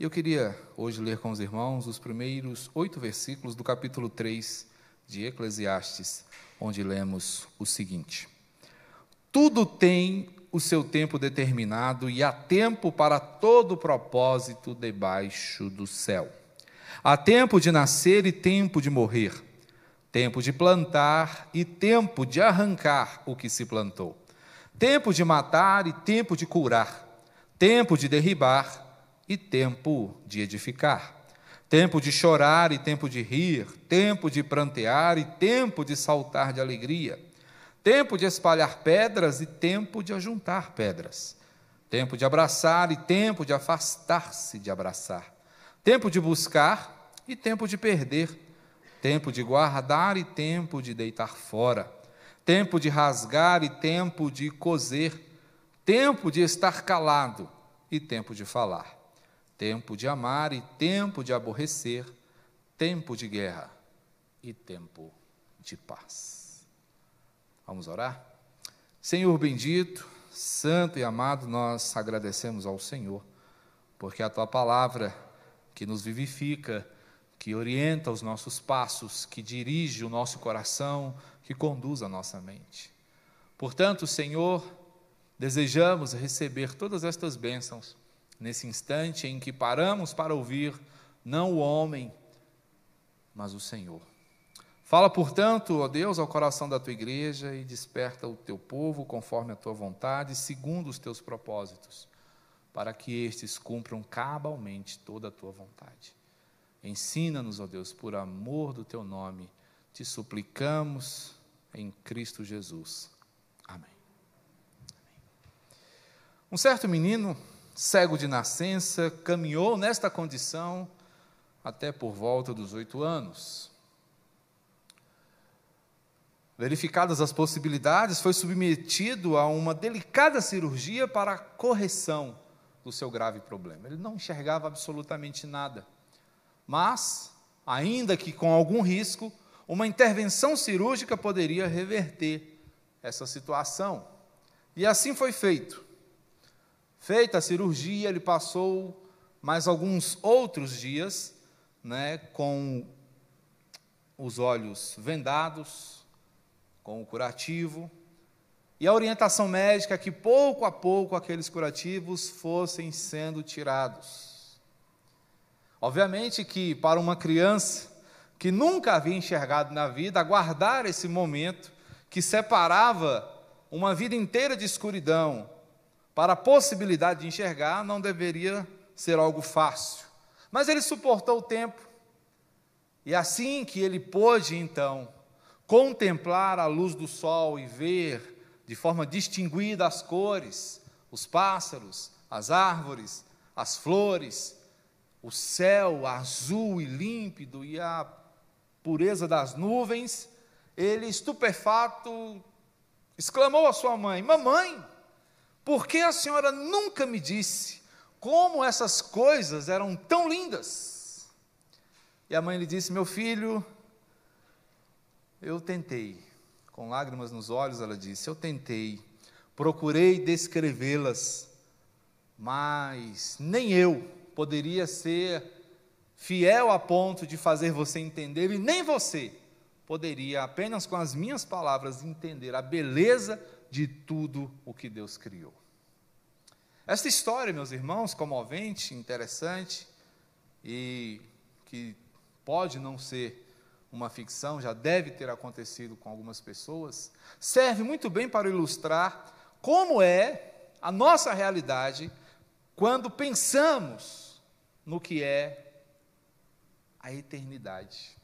Eu queria hoje ler com os irmãos os primeiros oito versículos do capítulo 3 de Eclesiastes, onde lemos o seguinte: Tudo tem o seu tempo determinado e há tempo para todo propósito debaixo do céu. Há tempo de nascer e tempo de morrer, tempo de plantar e tempo de arrancar o que se plantou, tempo de matar e tempo de curar, tempo de derribar e tempo de edificar, tempo de chorar e tempo de rir, tempo de prantear e tempo de saltar de alegria, tempo de espalhar pedras e tempo de ajuntar pedras, tempo de abraçar e tempo de afastar-se de abraçar, tempo de buscar e tempo de perder, tempo de guardar e tempo de deitar fora, tempo de rasgar e tempo de coser, tempo de estar calado e tempo de falar tempo de amar e tempo de aborrecer, tempo de guerra e tempo de paz. Vamos orar? Senhor bendito, santo e amado, nós agradecemos ao Senhor, porque a tua palavra que nos vivifica, que orienta os nossos passos, que dirige o nosso coração, que conduz a nossa mente. Portanto, Senhor, desejamos receber todas estas bênçãos nesse instante em que paramos para ouvir não o homem, mas o Senhor. Fala, portanto, ó Deus, ao coração da tua igreja e desperta o teu povo conforme a tua vontade, segundo os teus propósitos, para que estes cumpram cabalmente toda a tua vontade. Ensina-nos, ó Deus, por amor do teu nome, te suplicamos em Cristo Jesus. Amém. Um certo menino cego de nascença, caminhou nesta condição até por volta dos oito anos. Verificadas as possibilidades, foi submetido a uma delicada cirurgia para a correção do seu grave problema. Ele não enxergava absolutamente nada. Mas, ainda que com algum risco, uma intervenção cirúrgica poderia reverter essa situação. E assim foi feito. Feita a cirurgia, ele passou mais alguns outros dias né, com os olhos vendados, com o curativo, e a orientação médica é que pouco a pouco aqueles curativos fossem sendo tirados. Obviamente que para uma criança que nunca havia enxergado na vida, aguardar esse momento que separava uma vida inteira de escuridão para a possibilidade de enxergar, não deveria ser algo fácil. Mas ele suportou o tempo, e assim que ele pôde, então, contemplar a luz do sol e ver de forma distinguida as cores, os pássaros, as árvores, as flores, o céu azul e límpido e a pureza das nuvens, ele, estupefato, exclamou à sua mãe: Mamãe, por que a senhora nunca me disse como essas coisas eram tão lindas? E a mãe lhe disse: Meu filho, eu tentei. Com lágrimas nos olhos, ela disse: Eu tentei, procurei descrevê-las, mas nem eu poderia ser fiel a ponto de fazer você entender, e nem você poderia, apenas com as minhas palavras, entender a beleza de tudo o que Deus criou. Esta história, meus irmãos, comovente, interessante e que pode não ser uma ficção, já deve ter acontecido com algumas pessoas, serve muito bem para ilustrar como é a nossa realidade quando pensamos no que é a eternidade.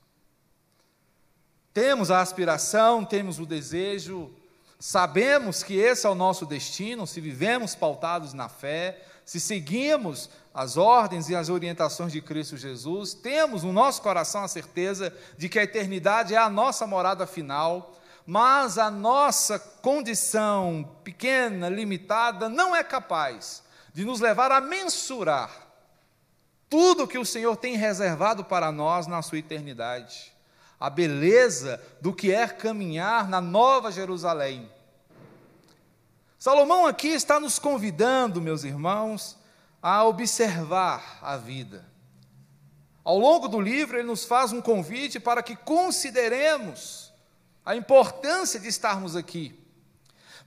Temos a aspiração, temos o desejo Sabemos que esse é o nosso destino, se vivemos pautados na fé, se seguimos as ordens e as orientações de Cristo Jesus, temos no nosso coração a certeza de que a eternidade é a nossa morada final, mas a nossa condição pequena, limitada, não é capaz de nos levar a mensurar tudo que o Senhor tem reservado para nós na sua eternidade a beleza do que é caminhar na Nova Jerusalém. Salomão aqui está nos convidando, meus irmãos, a observar a vida. Ao longo do livro, ele nos faz um convite para que consideremos a importância de estarmos aqui.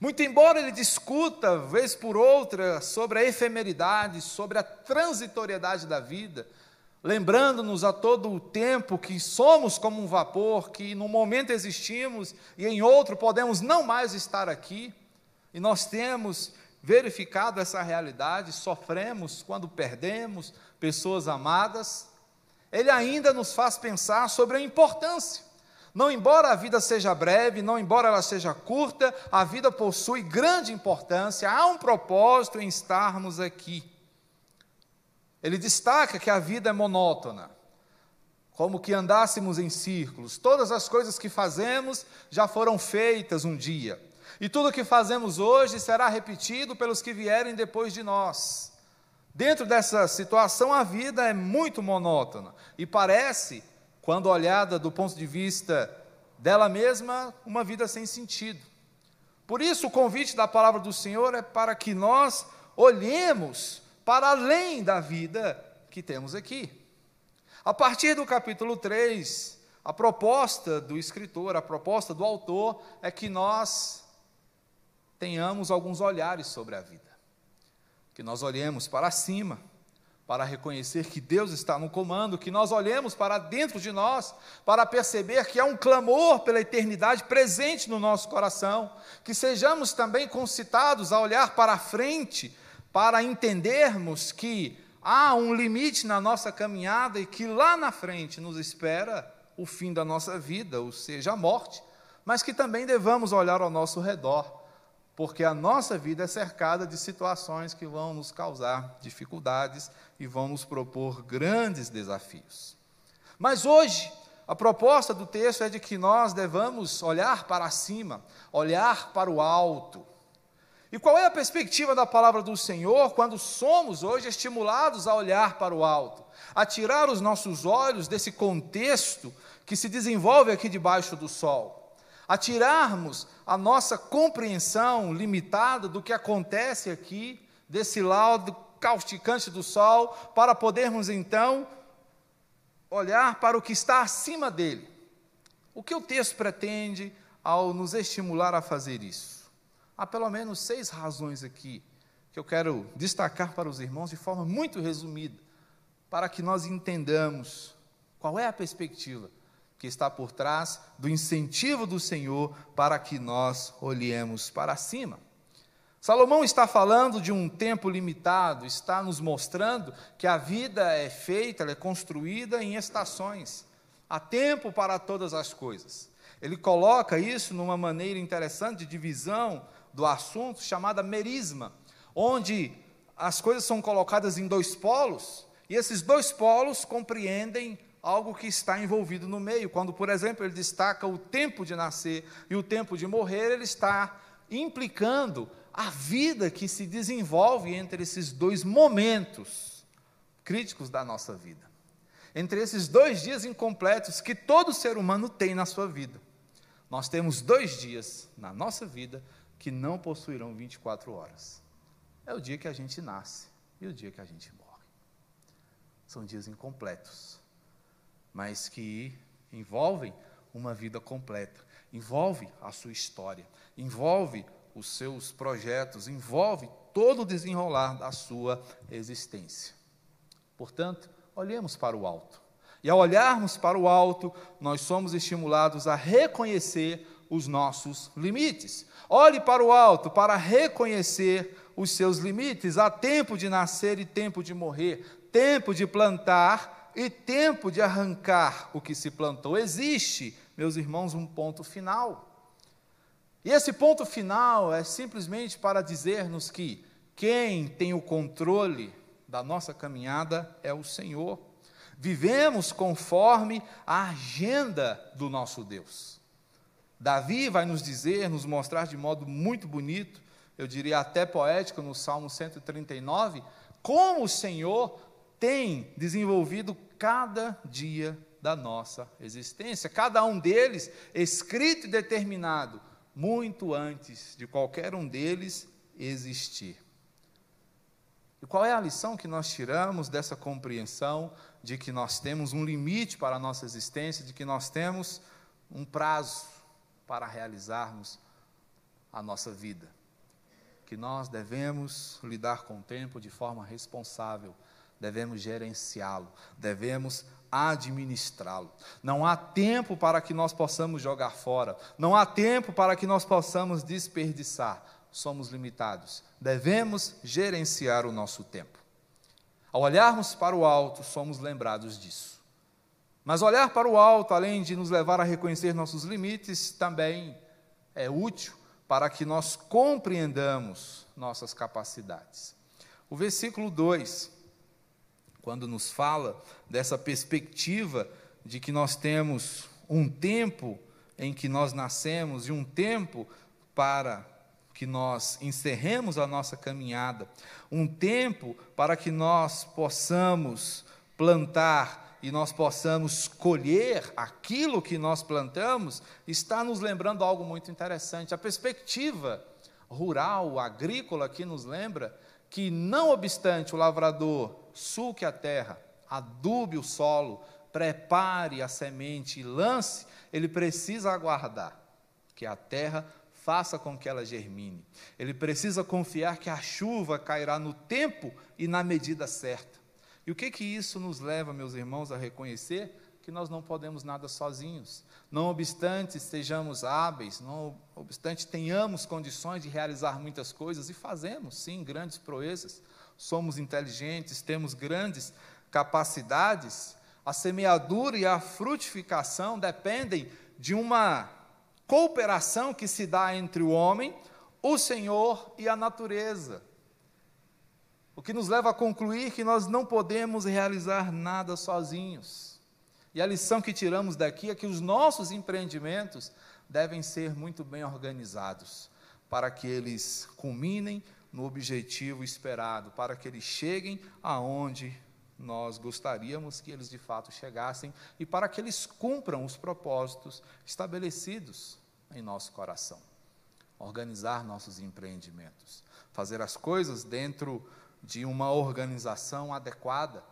Muito embora ele discuta, vez por outra, sobre a efemeridade, sobre a transitoriedade da vida, lembrando-nos a todo o tempo que somos como um vapor, que num momento existimos e em outro podemos não mais estar aqui, e nós temos verificado essa realidade, sofremos quando perdemos pessoas amadas, ele ainda nos faz pensar sobre a importância. Não embora a vida seja breve, não embora ela seja curta, a vida possui grande importância, há um propósito em estarmos aqui. Ele destaca que a vida é monótona, como que andássemos em círculos. Todas as coisas que fazemos já foram feitas um dia. E tudo o que fazemos hoje será repetido pelos que vierem depois de nós. Dentro dessa situação, a vida é muito monótona e parece, quando olhada do ponto de vista dela mesma, uma vida sem sentido. Por isso, o convite da palavra do Senhor é para que nós olhemos para além da vida que temos aqui. A partir do capítulo 3, a proposta do escritor, a proposta do autor é que nós tenhamos alguns olhares sobre a vida. Que nós olhemos para cima, para reconhecer que Deus está no comando, que nós olhemos para dentro de nós, para perceber que há um clamor pela eternidade presente no nosso coração, que sejamos também concitados a olhar para a frente, para entendermos que há um limite na nossa caminhada e que lá na frente nos espera o fim da nossa vida, ou seja, a morte, mas que também devamos olhar ao nosso redor, porque a nossa vida é cercada de situações que vão nos causar dificuldades e vão nos propor grandes desafios. Mas hoje, a proposta do texto é de que nós devamos olhar para cima, olhar para o alto, e qual é a perspectiva da palavra do Senhor quando somos hoje estimulados a olhar para o alto, a tirar os nossos olhos desse contexto que se desenvolve aqui debaixo do sol, a tirarmos a nossa compreensão limitada do que acontece aqui, desse lado causticante do sol, para podermos então olhar para o que está acima dele. O que o texto pretende ao nos estimular a fazer isso? Há pelo menos seis razões aqui que eu quero destacar para os irmãos de forma muito resumida, para que nós entendamos qual é a perspectiva que está por trás do incentivo do Senhor para que nós olhemos para cima. Salomão está falando de um tempo limitado, está nos mostrando que a vida é feita, ela é construída em estações. Há tempo para todas as coisas. Ele coloca isso numa maneira interessante de divisão do assunto, chamada merisma, onde as coisas são colocadas em dois polos, e esses dois polos compreendem algo que está envolvido no meio. Quando, por exemplo, ele destaca o tempo de nascer e o tempo de morrer, ele está implicando a vida que se desenvolve entre esses dois momentos críticos da nossa vida. Entre esses dois dias incompletos que todo ser humano tem na sua vida. Nós temos dois dias na nossa vida que não possuirão 24 horas. É o dia que a gente nasce e o dia que a gente morre. São dias incompletos, mas que envolvem uma vida completa, envolve a sua história, envolve os seus projetos, envolve todo o desenrolar da sua existência. Portanto, olhemos para o alto. E ao olharmos para o alto, nós somos estimulados a reconhecer os nossos limites. Olhe para o alto para reconhecer os seus limites. Há tempo de nascer e tempo de morrer, tempo de plantar e tempo de arrancar o que se plantou. Existe, meus irmãos, um ponto final. E esse ponto final é simplesmente para dizer-nos que quem tem o controle da nossa caminhada é o Senhor. Vivemos conforme a agenda do nosso Deus. Davi vai nos dizer, nos mostrar de modo muito bonito, eu diria até poético, no Salmo 139, como o Senhor tem desenvolvido cada dia da nossa existência, cada um deles escrito e determinado muito antes de qualquer um deles existir. E qual é a lição que nós tiramos dessa compreensão de que nós temos um limite para a nossa existência, de que nós temos um prazo para realizarmos a nossa vida? Que nós devemos lidar com o tempo de forma responsável, devemos gerenciá-lo, devemos administrá-lo. Não há tempo para que nós possamos jogar fora, não há tempo para que nós possamos desperdiçar. Somos limitados, devemos gerenciar o nosso tempo. Ao olharmos para o alto, somos lembrados disso. Mas olhar para o alto, além de nos levar a reconhecer nossos limites, também é útil para que nós compreendamos nossas capacidades. O versículo 2 quando nos fala dessa perspectiva de que nós temos um tempo em que nós nascemos e um tempo para que nós encerremos a nossa caminhada, um tempo para que nós possamos plantar e nós possamos colher aquilo que nós plantamos, está nos lembrando algo muito interessante. A perspectiva rural, agrícola, que nos lembra que, não obstante o lavrador sulque a terra, adube o solo, prepare a semente e lance, ele precisa aguardar que a terra faça com que ela germine. Ele precisa confiar que a chuva cairá no tempo e na medida certa. E o que que isso nos leva, meus irmãos, a reconhecer? Que nós não podemos nada sozinhos. Não obstante sejamos hábeis, não obstante tenhamos condições de realizar muitas coisas, e fazemos, sim, grandes proezas, somos inteligentes, temos grandes capacidades, a semeadura e a frutificação dependem de uma cooperação que se dá entre o homem, o Senhor e a natureza. O que nos leva a concluir que nós não podemos realizar nada sozinhos. E a lição que tiramos daqui é que os nossos empreendimentos devem ser muito bem organizados, para que eles culminem no objetivo esperado, para que eles cheguem aonde nós gostaríamos que eles de fato chegassem e para que eles cumpram os propósitos estabelecidos em nosso coração. Organizar nossos empreendimentos, fazer as coisas dentro de uma organização adequada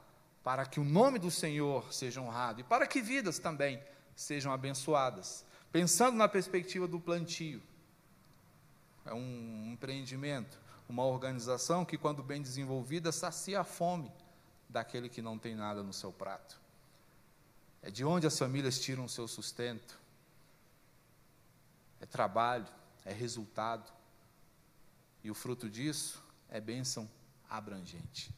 para que o nome do Senhor seja honrado e para que vidas também sejam abençoadas. Pensando na perspectiva do plantio, é um empreendimento uma organização que, quando bem desenvolvida, sacia a fome daquele que não tem nada no seu prato. É de onde as famílias tiram o seu sustento. É trabalho, é resultado. E o fruto disso é bênção abrangente.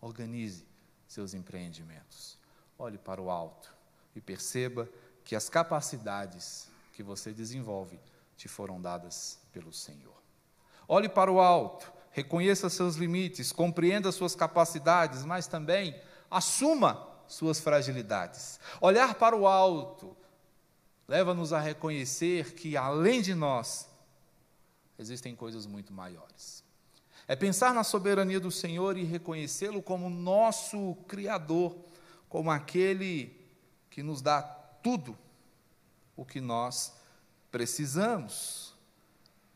Organize seus empreendimentos. Olhe para o alto e perceba que as capacidades que você desenvolve te foram dadas pelo Senhor. Olhe para o alto, reconheça seus limites, compreenda suas capacidades, mas também assuma suas fragilidades. Olhar para o alto leva-nos a reconhecer que, além de nós, existem coisas muito maiores. É pensar na soberania do Senhor e reconhecê-lo como nosso Criador, como aquele que nos dá tudo o que nós precisamos.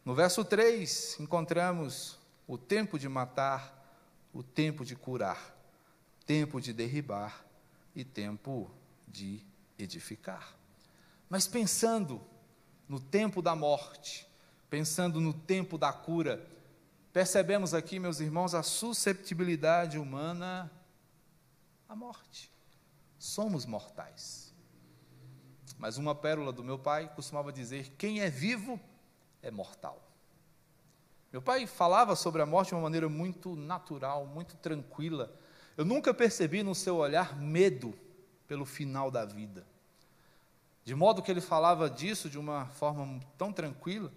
No verso 3, encontramos o tempo de matar, o tempo de curar, tempo de derribar e tempo de edificar. Mas pensando no tempo da morte, pensando no tempo da cura, percebemos aqui, meus irmãos, a susceptibilidade humana à morte. Somos mortais. Mas uma pérola do meu pai costumava dizer: quem é vivo é mortal. Meu pai falava sobre a morte de uma maneira muito natural, muito tranquila. Eu nunca percebi no seu olhar medo pelo final da vida. De modo que ele falava disso de uma forma tão tranquila,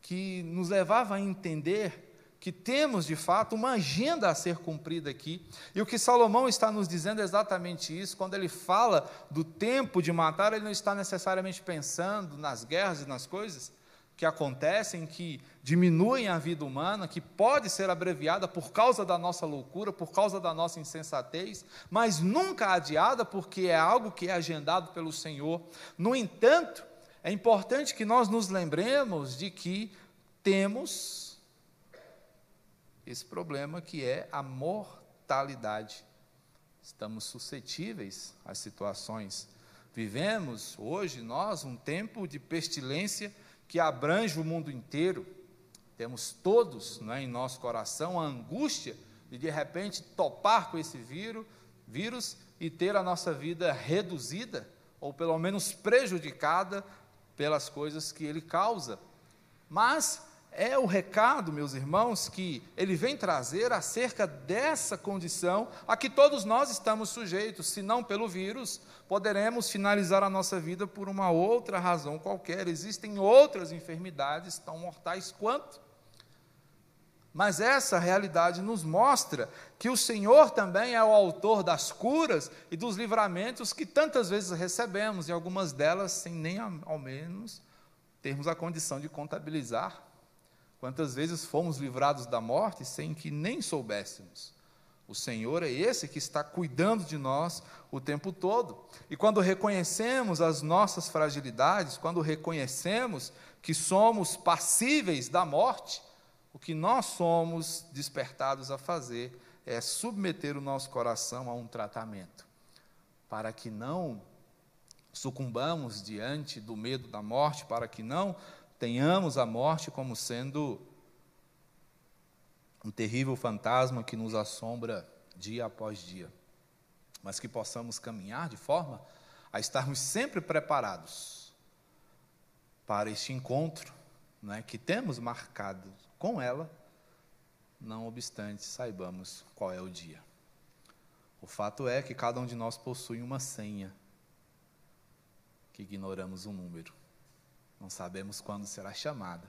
que nos levava a entender que temos de fato uma agenda a ser cumprida aqui. E o que Salomão está nos dizendo é exatamente isso. Quando ele fala do tempo de matar, ele não está necessariamente pensando nas guerras e nas coisas, que acontecem, que diminuem a vida humana, que pode ser abreviada por causa da nossa loucura, por causa da nossa insensatez, mas nunca adiada porque é algo que é agendado pelo Senhor. No entanto, é importante que nós nos lembremos de que temos esse problema que é a mortalidade. Estamos suscetíveis às situações. Vivemos hoje, nós, um tempo de pestilência que abrange o mundo inteiro. Temos todos é, em nosso coração a angústia de, de repente, topar com esse vírus, vírus e ter a nossa vida reduzida, ou pelo menos prejudicada, pelas coisas que ele causa. Mas é o recado, meus irmãos, que ele vem trazer acerca dessa condição a que todos nós estamos sujeitos. Se não pelo vírus, poderemos finalizar a nossa vida por uma outra razão qualquer. Existem outras enfermidades tão mortais quanto. Mas essa realidade nos mostra que o Senhor também é o autor das curas e dos livramentos que tantas vezes recebemos, e algumas delas sem nem ao menos termos a condição de contabilizar. Quantas vezes fomos livrados da morte sem que nem soubéssemos? O Senhor é esse que está cuidando de nós o tempo todo. E quando reconhecemos as nossas fragilidades, quando reconhecemos que somos passíveis da morte, o que nós somos despertados a fazer é submeter o nosso coração a um tratamento, para que não sucumbamos diante do medo da morte, para que não tenhamos a morte como sendo um terrível fantasma que nos assombra dia após dia, mas que possamos caminhar de forma a estarmos sempre preparados para este encontro é, que temos marcado com ela, não obstante saibamos qual é o dia. O fato é que cada um de nós possui uma senha, que ignoramos o número. Não sabemos quando será chamada,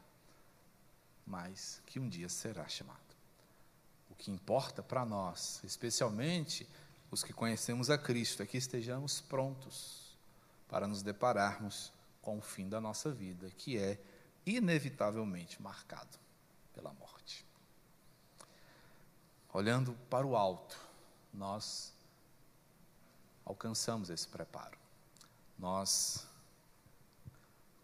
mas que um dia será chamado. O que importa para nós, especialmente os que conhecemos a Cristo, é que estejamos prontos para nos depararmos com o fim da nossa vida, que é inevitavelmente marcado pela morte. Olhando para o alto, nós alcançamos esse preparo. Nós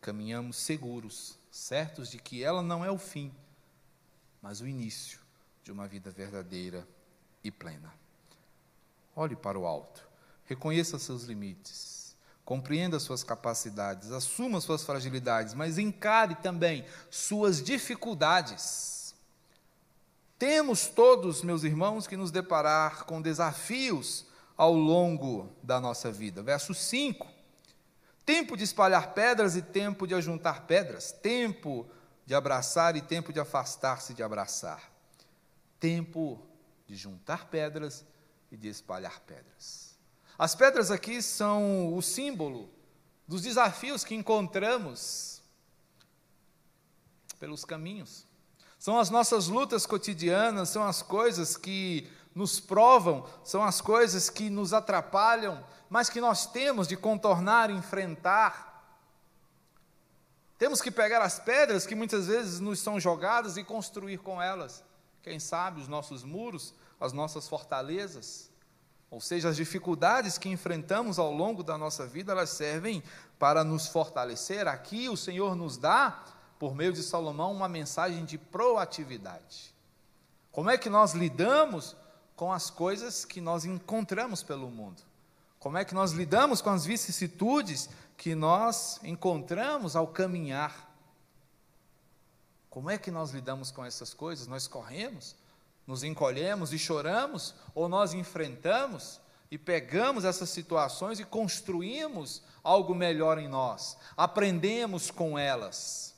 caminhamos seguros, certos de que ela não é o fim, mas o início de uma vida verdadeira e plena. Olhe para o alto, reconheça seus limites, compreenda suas capacidades, assuma suas fragilidades, mas encare também suas dificuldades. Temos todos, meus irmãos, que nos deparar com desafios ao longo da nossa vida. Verso 5 Tempo de espalhar pedras e tempo de ajuntar pedras. Tempo de abraçar e tempo de afastar-se de abraçar. Tempo de juntar pedras e de espalhar pedras. As pedras aqui são o símbolo dos desafios que encontramos pelos caminhos. São as nossas lutas cotidianas, são as coisas que nos provam, são as coisas que nos atrapalham, mas que nós temos de contornar, enfrentar. Temos que pegar as pedras que muitas vezes nos são jogadas e construir com elas, quem sabe, os nossos muros, as nossas fortalezas. Ou seja, as dificuldades que enfrentamos ao longo da nossa vida, elas servem para nos fortalecer. Aqui o Senhor nos dá, por meio de Salomão, uma mensagem de proatividade. Como é que nós lidamos com as coisas que nós encontramos pelo mundo? Como é que nós lidamos com as vicissitudes que nós encontramos ao caminhar? Como é que nós lidamos com essas coisas? Nós corremos, nos encolhemos e choramos, ou nós enfrentamos e pegamos essas situações e construímos algo melhor em nós, aprendemos com elas.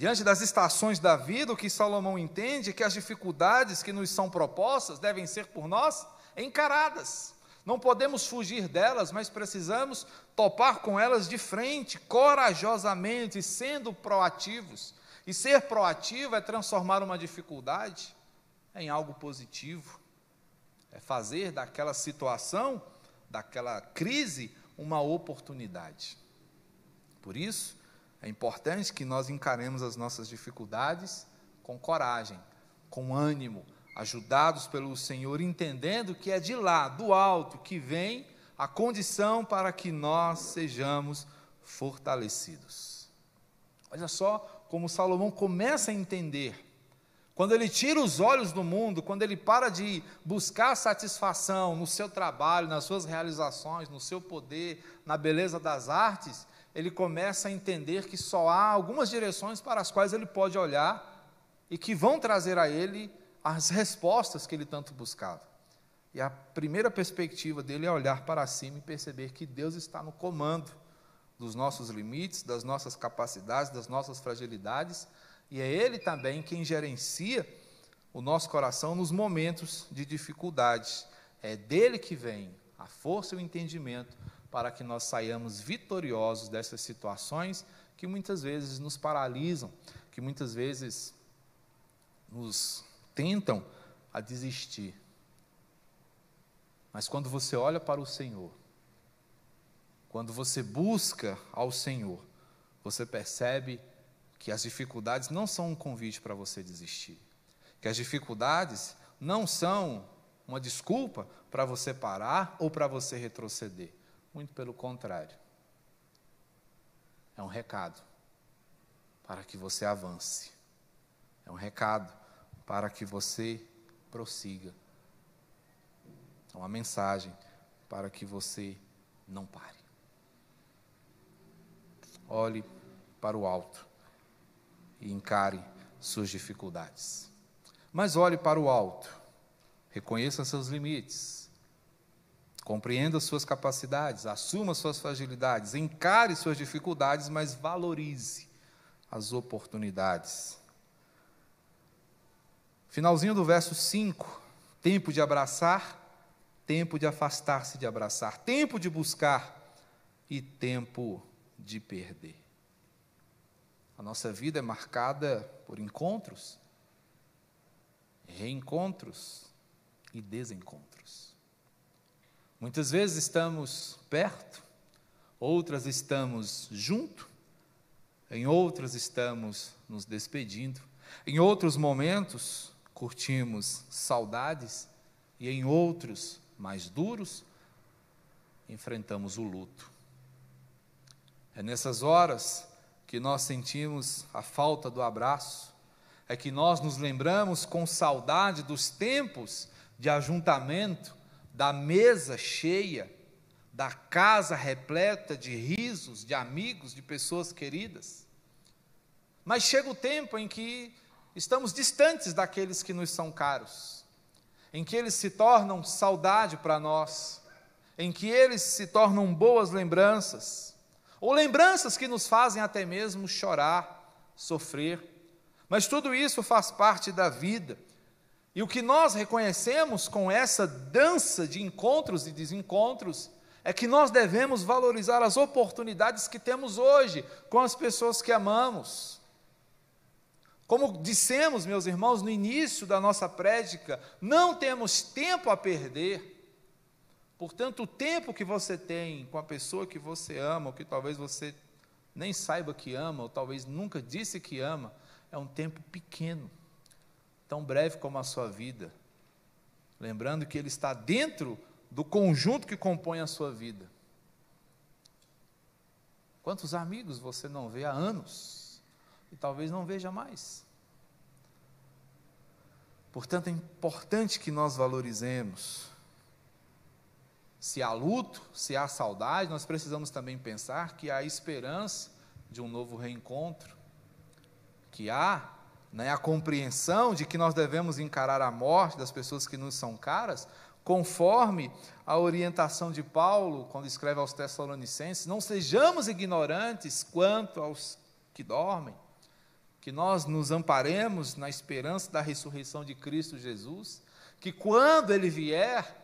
Diante das estações da vida, o que Salomão entende é que as dificuldades que nos são propostas devem ser por nós encaradas. Não podemos fugir delas, mas precisamos topar com elas de frente, corajosamente, sendo proativos. E ser proativo é transformar uma dificuldade em algo positivo, é fazer daquela situação, daquela crise, uma oportunidade. Por isso, é importante que nós encaremos as nossas dificuldades com coragem, com ânimo, ajudados pelo Senhor, entendendo que é de lá, do alto, que vem a condição para que nós sejamos fortalecidos. Olha só como Salomão começa a entender quando ele tira os olhos do mundo, quando ele para de buscar satisfação no seu trabalho, nas suas realizações, no seu poder, na beleza das artes, ele começa a entender que só há algumas direções para as quais ele pode olhar e que vão trazer a ele as respostas que ele tanto buscava. E a primeira perspectiva dele é olhar para cima e perceber que Deus está no comando dos nossos limites, das nossas capacidades, das nossas fragilidades, e é Ele também quem gerencia o nosso coração nos momentos de dificuldade. É dele que vem a força e o entendimento para que nós saiamos vitoriosos dessas situações que muitas vezes nos paralisam, que muitas vezes nos tentam a desistir. Mas quando você olha para o Senhor, quando você busca ao Senhor, você percebe que as dificuldades não são um convite para você desistir, que as dificuldades não são uma desculpa para você parar ou para você retroceder. Muito pelo contrário. É um recado para que você avance. É um recado para que você prossiga. É uma mensagem para que você não pare. Olhe para o alto e encare suas dificuldades. Mas olhe para o alto, reconheça seus limites, compreenda suas capacidades, assuma suas fragilidades, encare suas dificuldades, mas valorize as oportunidades. Finalzinho do verso 5: tempo de abraçar, tempo de afastar-se de abraçar, tempo de buscar e tempo de perder. A nossa vida é marcada por encontros, reencontros e desencontros. Muitas vezes estamos perto, outras estamos junto, em outras estamos nos despedindo, em outros momentos curtimos saudades e em outros mais duros enfrentamos o luto. É nessas horas que nós sentimos a falta do abraço, é que nós nos lembramos com saudade dos tempos de ajuntamento, da mesa cheia, da casa repleta de risos, de amigos, de pessoas queridas. Mas chega o tempo em que estamos distantes daqueles que nos são caros, em que eles se tornam saudade para nós, em que eles se tornam boas lembranças ou lembranças que nos fazem até mesmo chorar, sofrer. Mas tudo isso faz parte da vida. E o que nós reconhecemos com essa dança de encontros e desencontros é que nós devemos valorizar as oportunidades que temos hoje com as pessoas que amamos. Como dissemos, meus irmãos, no início da nossa prédica, não temos tempo a perder. Portanto, o tempo que você tem com a pessoa que você ama, ou que talvez você nem saiba que ama, ou talvez nunca disse que ama, é um tempo pequeno, tão breve como a sua vida. Lembrando que ele está dentro do conjunto que compõe a sua vida. Quantos amigos você não vê há anos e talvez não veja mais? Portanto, é importante que nós valorizemos se há luto, se há saudade, nós precisamos também pensar que há esperança de um novo reencontro, que há né, a compreensão de que nós devemos encarar a morte das pessoas que nos são caras, conforme a orientação de Paulo, quando escreve aos Tessalonicenses: não sejamos ignorantes quanto aos que dormem, que nós nos amparemos na esperança da ressurreição de Cristo Jesus, que quando Ele vier,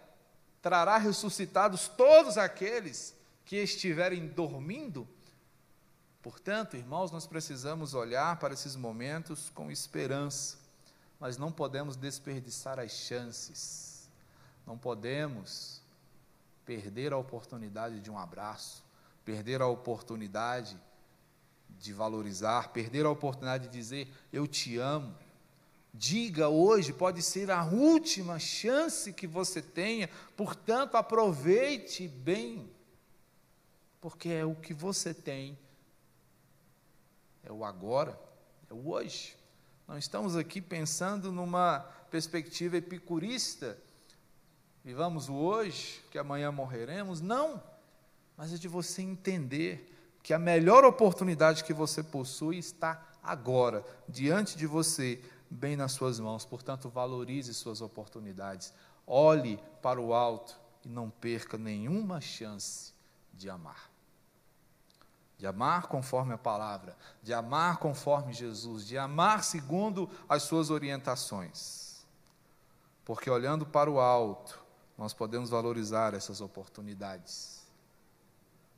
trará ressuscitados todos aqueles que estiverem dormindo. Portanto, irmãos, nós precisamos olhar para esses momentos com esperança, mas não podemos desperdiçar as chances, não podemos perder a oportunidade de um abraço, perder a oportunidade de valorizar, perder a oportunidade de dizer: Eu te amo, Diga hoje, pode ser a última chance que você tenha, portanto, aproveite bem, porque é o que você tem, é o agora, é o hoje. Não estamos aqui pensando numa perspectiva epicurista. Vivamos o hoje, que amanhã morreremos. Não. Mas é de você entender que a melhor oportunidade que você possui está agora, diante de você, bem nas suas mãos. Portanto, valorize suas oportunidades. Olhe para o alto e não perca nenhuma chance de amar. De amar conforme a palavra, de amar conforme Jesus, de amar segundo as suas orientações. Porque olhando para o alto, nós podemos valorizar essas oportunidades.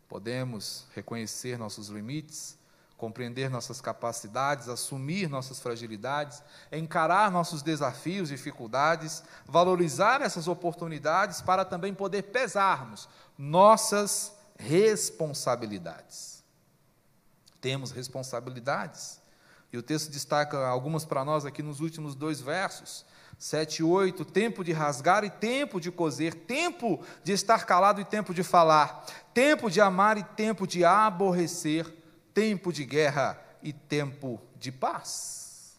Podemos reconhecer nossos limites, compreender nossas capacidades, assumir nossas fragilidades, encarar nossos desafios, dificuldades, valorizar essas oportunidades para também poder pesarmos nossas responsabilidades. Temos responsabilidades. E o texto destaca algumas para nós aqui nos últimos dois versos. 7 e 8, tempo de rasgar e tempo de coser, tempo de estar calado e tempo de falar, tempo de amar e tempo de aborrecer, tempo de guerra e tempo de paz.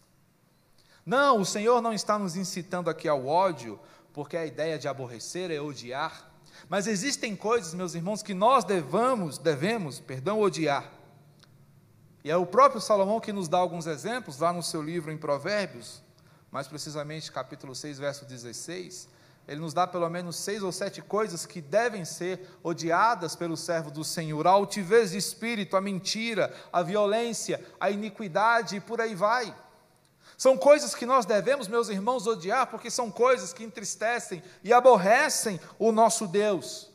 Não, o Senhor não está nos incitando aqui ao ódio, porque a ideia de aborrecer é odiar. Mas existem coisas, meus irmãos, que nós devamos, devemos, perdão, odiar. E é o próprio Salomão que nos dá alguns exemplos lá no seu livro em Provérbios, mais precisamente capítulo 6, verso 16. Ele nos dá pelo menos seis ou sete coisas que devem ser odiadas pelo servo do Senhor: a altivez de espírito, a mentira, a violência, a iniquidade e por aí vai. São coisas que nós devemos, meus irmãos, odiar, porque são coisas que entristecem e aborrecem o nosso Deus.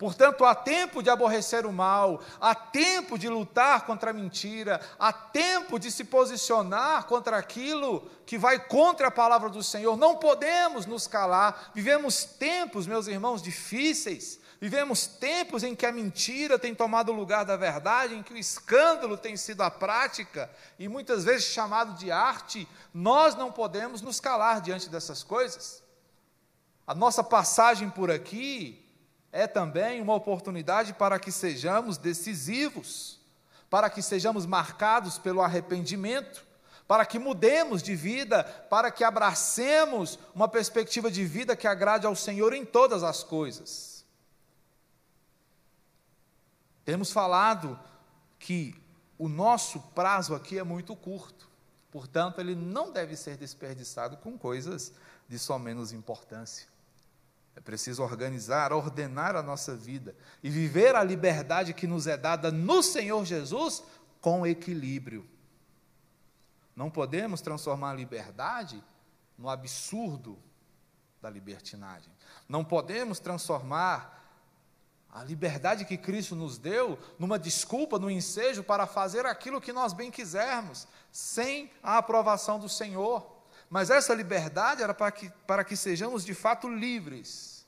Portanto, há tempo de aborrecer o mal, há tempo de lutar contra a mentira, há tempo de se posicionar contra aquilo que vai contra a palavra do Senhor. Não podemos nos calar. Vivemos tempos, meus irmãos, difíceis. Vivemos tempos em que a mentira tem tomado o lugar da verdade, em que o escândalo tem sido a prática e muitas vezes chamado de arte. Nós não podemos nos calar diante dessas coisas. A nossa passagem por aqui é também uma oportunidade para que sejamos decisivos, para que sejamos marcados pelo arrependimento, para que mudemos de vida, para que abracemos uma perspectiva de vida que agrade ao Senhor em todas as coisas. Temos falado que o nosso prazo aqui é muito curto, portanto, ele não deve ser desperdiçado com coisas de só menos importância. É preciso organizar, ordenar a nossa vida e viver a liberdade que nos é dada no Senhor Jesus com equilíbrio. Não podemos transformar a liberdade no absurdo da libertinagem. Não podemos transformar a liberdade que Cristo nos deu numa desculpa, no ensejo para fazer aquilo que nós bem quisermos, sem a aprovação do Senhor. Mas essa liberdade era para que, para que sejamos de fato livres.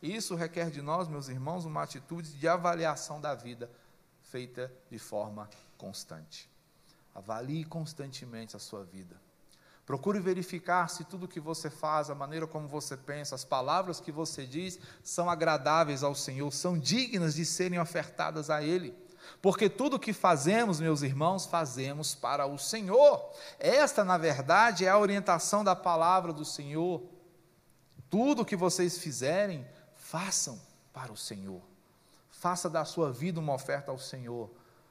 Isso requer de nós, meus irmãos, uma atitude de avaliação da vida feita de forma constante. Avalie constantemente a sua vida. Procure verificar se tudo que você faz, a maneira como você pensa, as palavras que você diz são agradáveis ao Senhor, são dignas de serem ofertadas a Ele. Porque tudo que fazemos, meus irmãos, fazemos para o Senhor. Esta, na verdade, é a orientação da palavra do Senhor. Tudo que vocês fizerem, façam para o Senhor. Faça da sua vida uma oferta ao Senhor.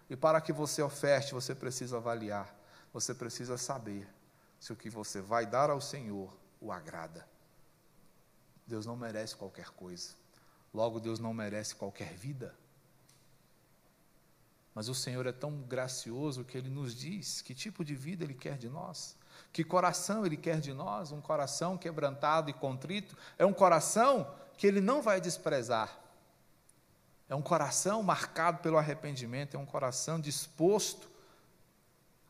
E para que você oferte, você precisa avaliar, você precisa saber se o que você vai dar ao Senhor o agrada. Deus não merece qualquer coisa. Logo, Deus não merece qualquer vida. Mas o Senhor é tão gracioso que Ele nos diz que tipo de vida Ele quer de nós, que coração Ele quer de nós, um coração quebrantado e contrito, é um coração que Ele não vai desprezar, é um coração marcado pelo arrependimento, é um coração disposto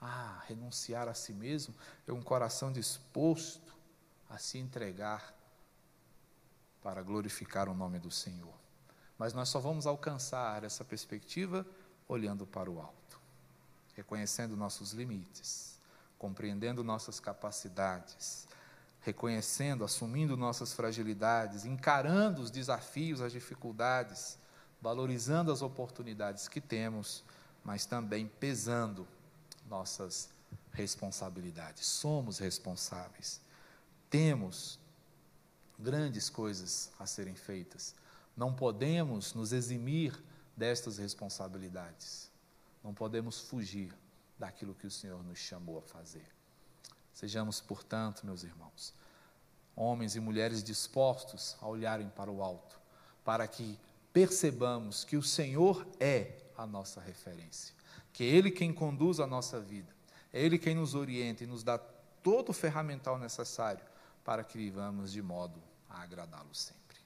a renunciar a si mesmo, é um coração disposto a se entregar para glorificar o nome do Senhor. Mas nós só vamos alcançar essa perspectiva olhando para o alto, reconhecendo nossos limites, compreendendo nossas capacidades, reconhecendo, assumindo nossas fragilidades, encarando os desafios, as dificuldades, valorizando as oportunidades que temos, mas também pesando nossas responsabilidade. Somos responsáveis. Temos grandes coisas a serem feitas. Não podemos nos eximir destas responsabilidades. Não podemos fugir daquilo que o Senhor nos chamou a fazer. Sejamos, portanto, meus irmãos, homens e mulheres dispostos a olharem para o alto, para que percebamos que o Senhor é a nossa referência, que é Ele quem conduz a nossa vida, é Ele quem nos orienta e nos dá todo o ferramental necessário para que vivamos de modo a agradá-lo sempre.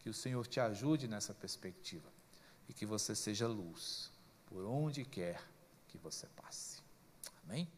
Que o Senhor te ajude nessa perspectiva e que você seja luz por onde quer que você passe. Amém?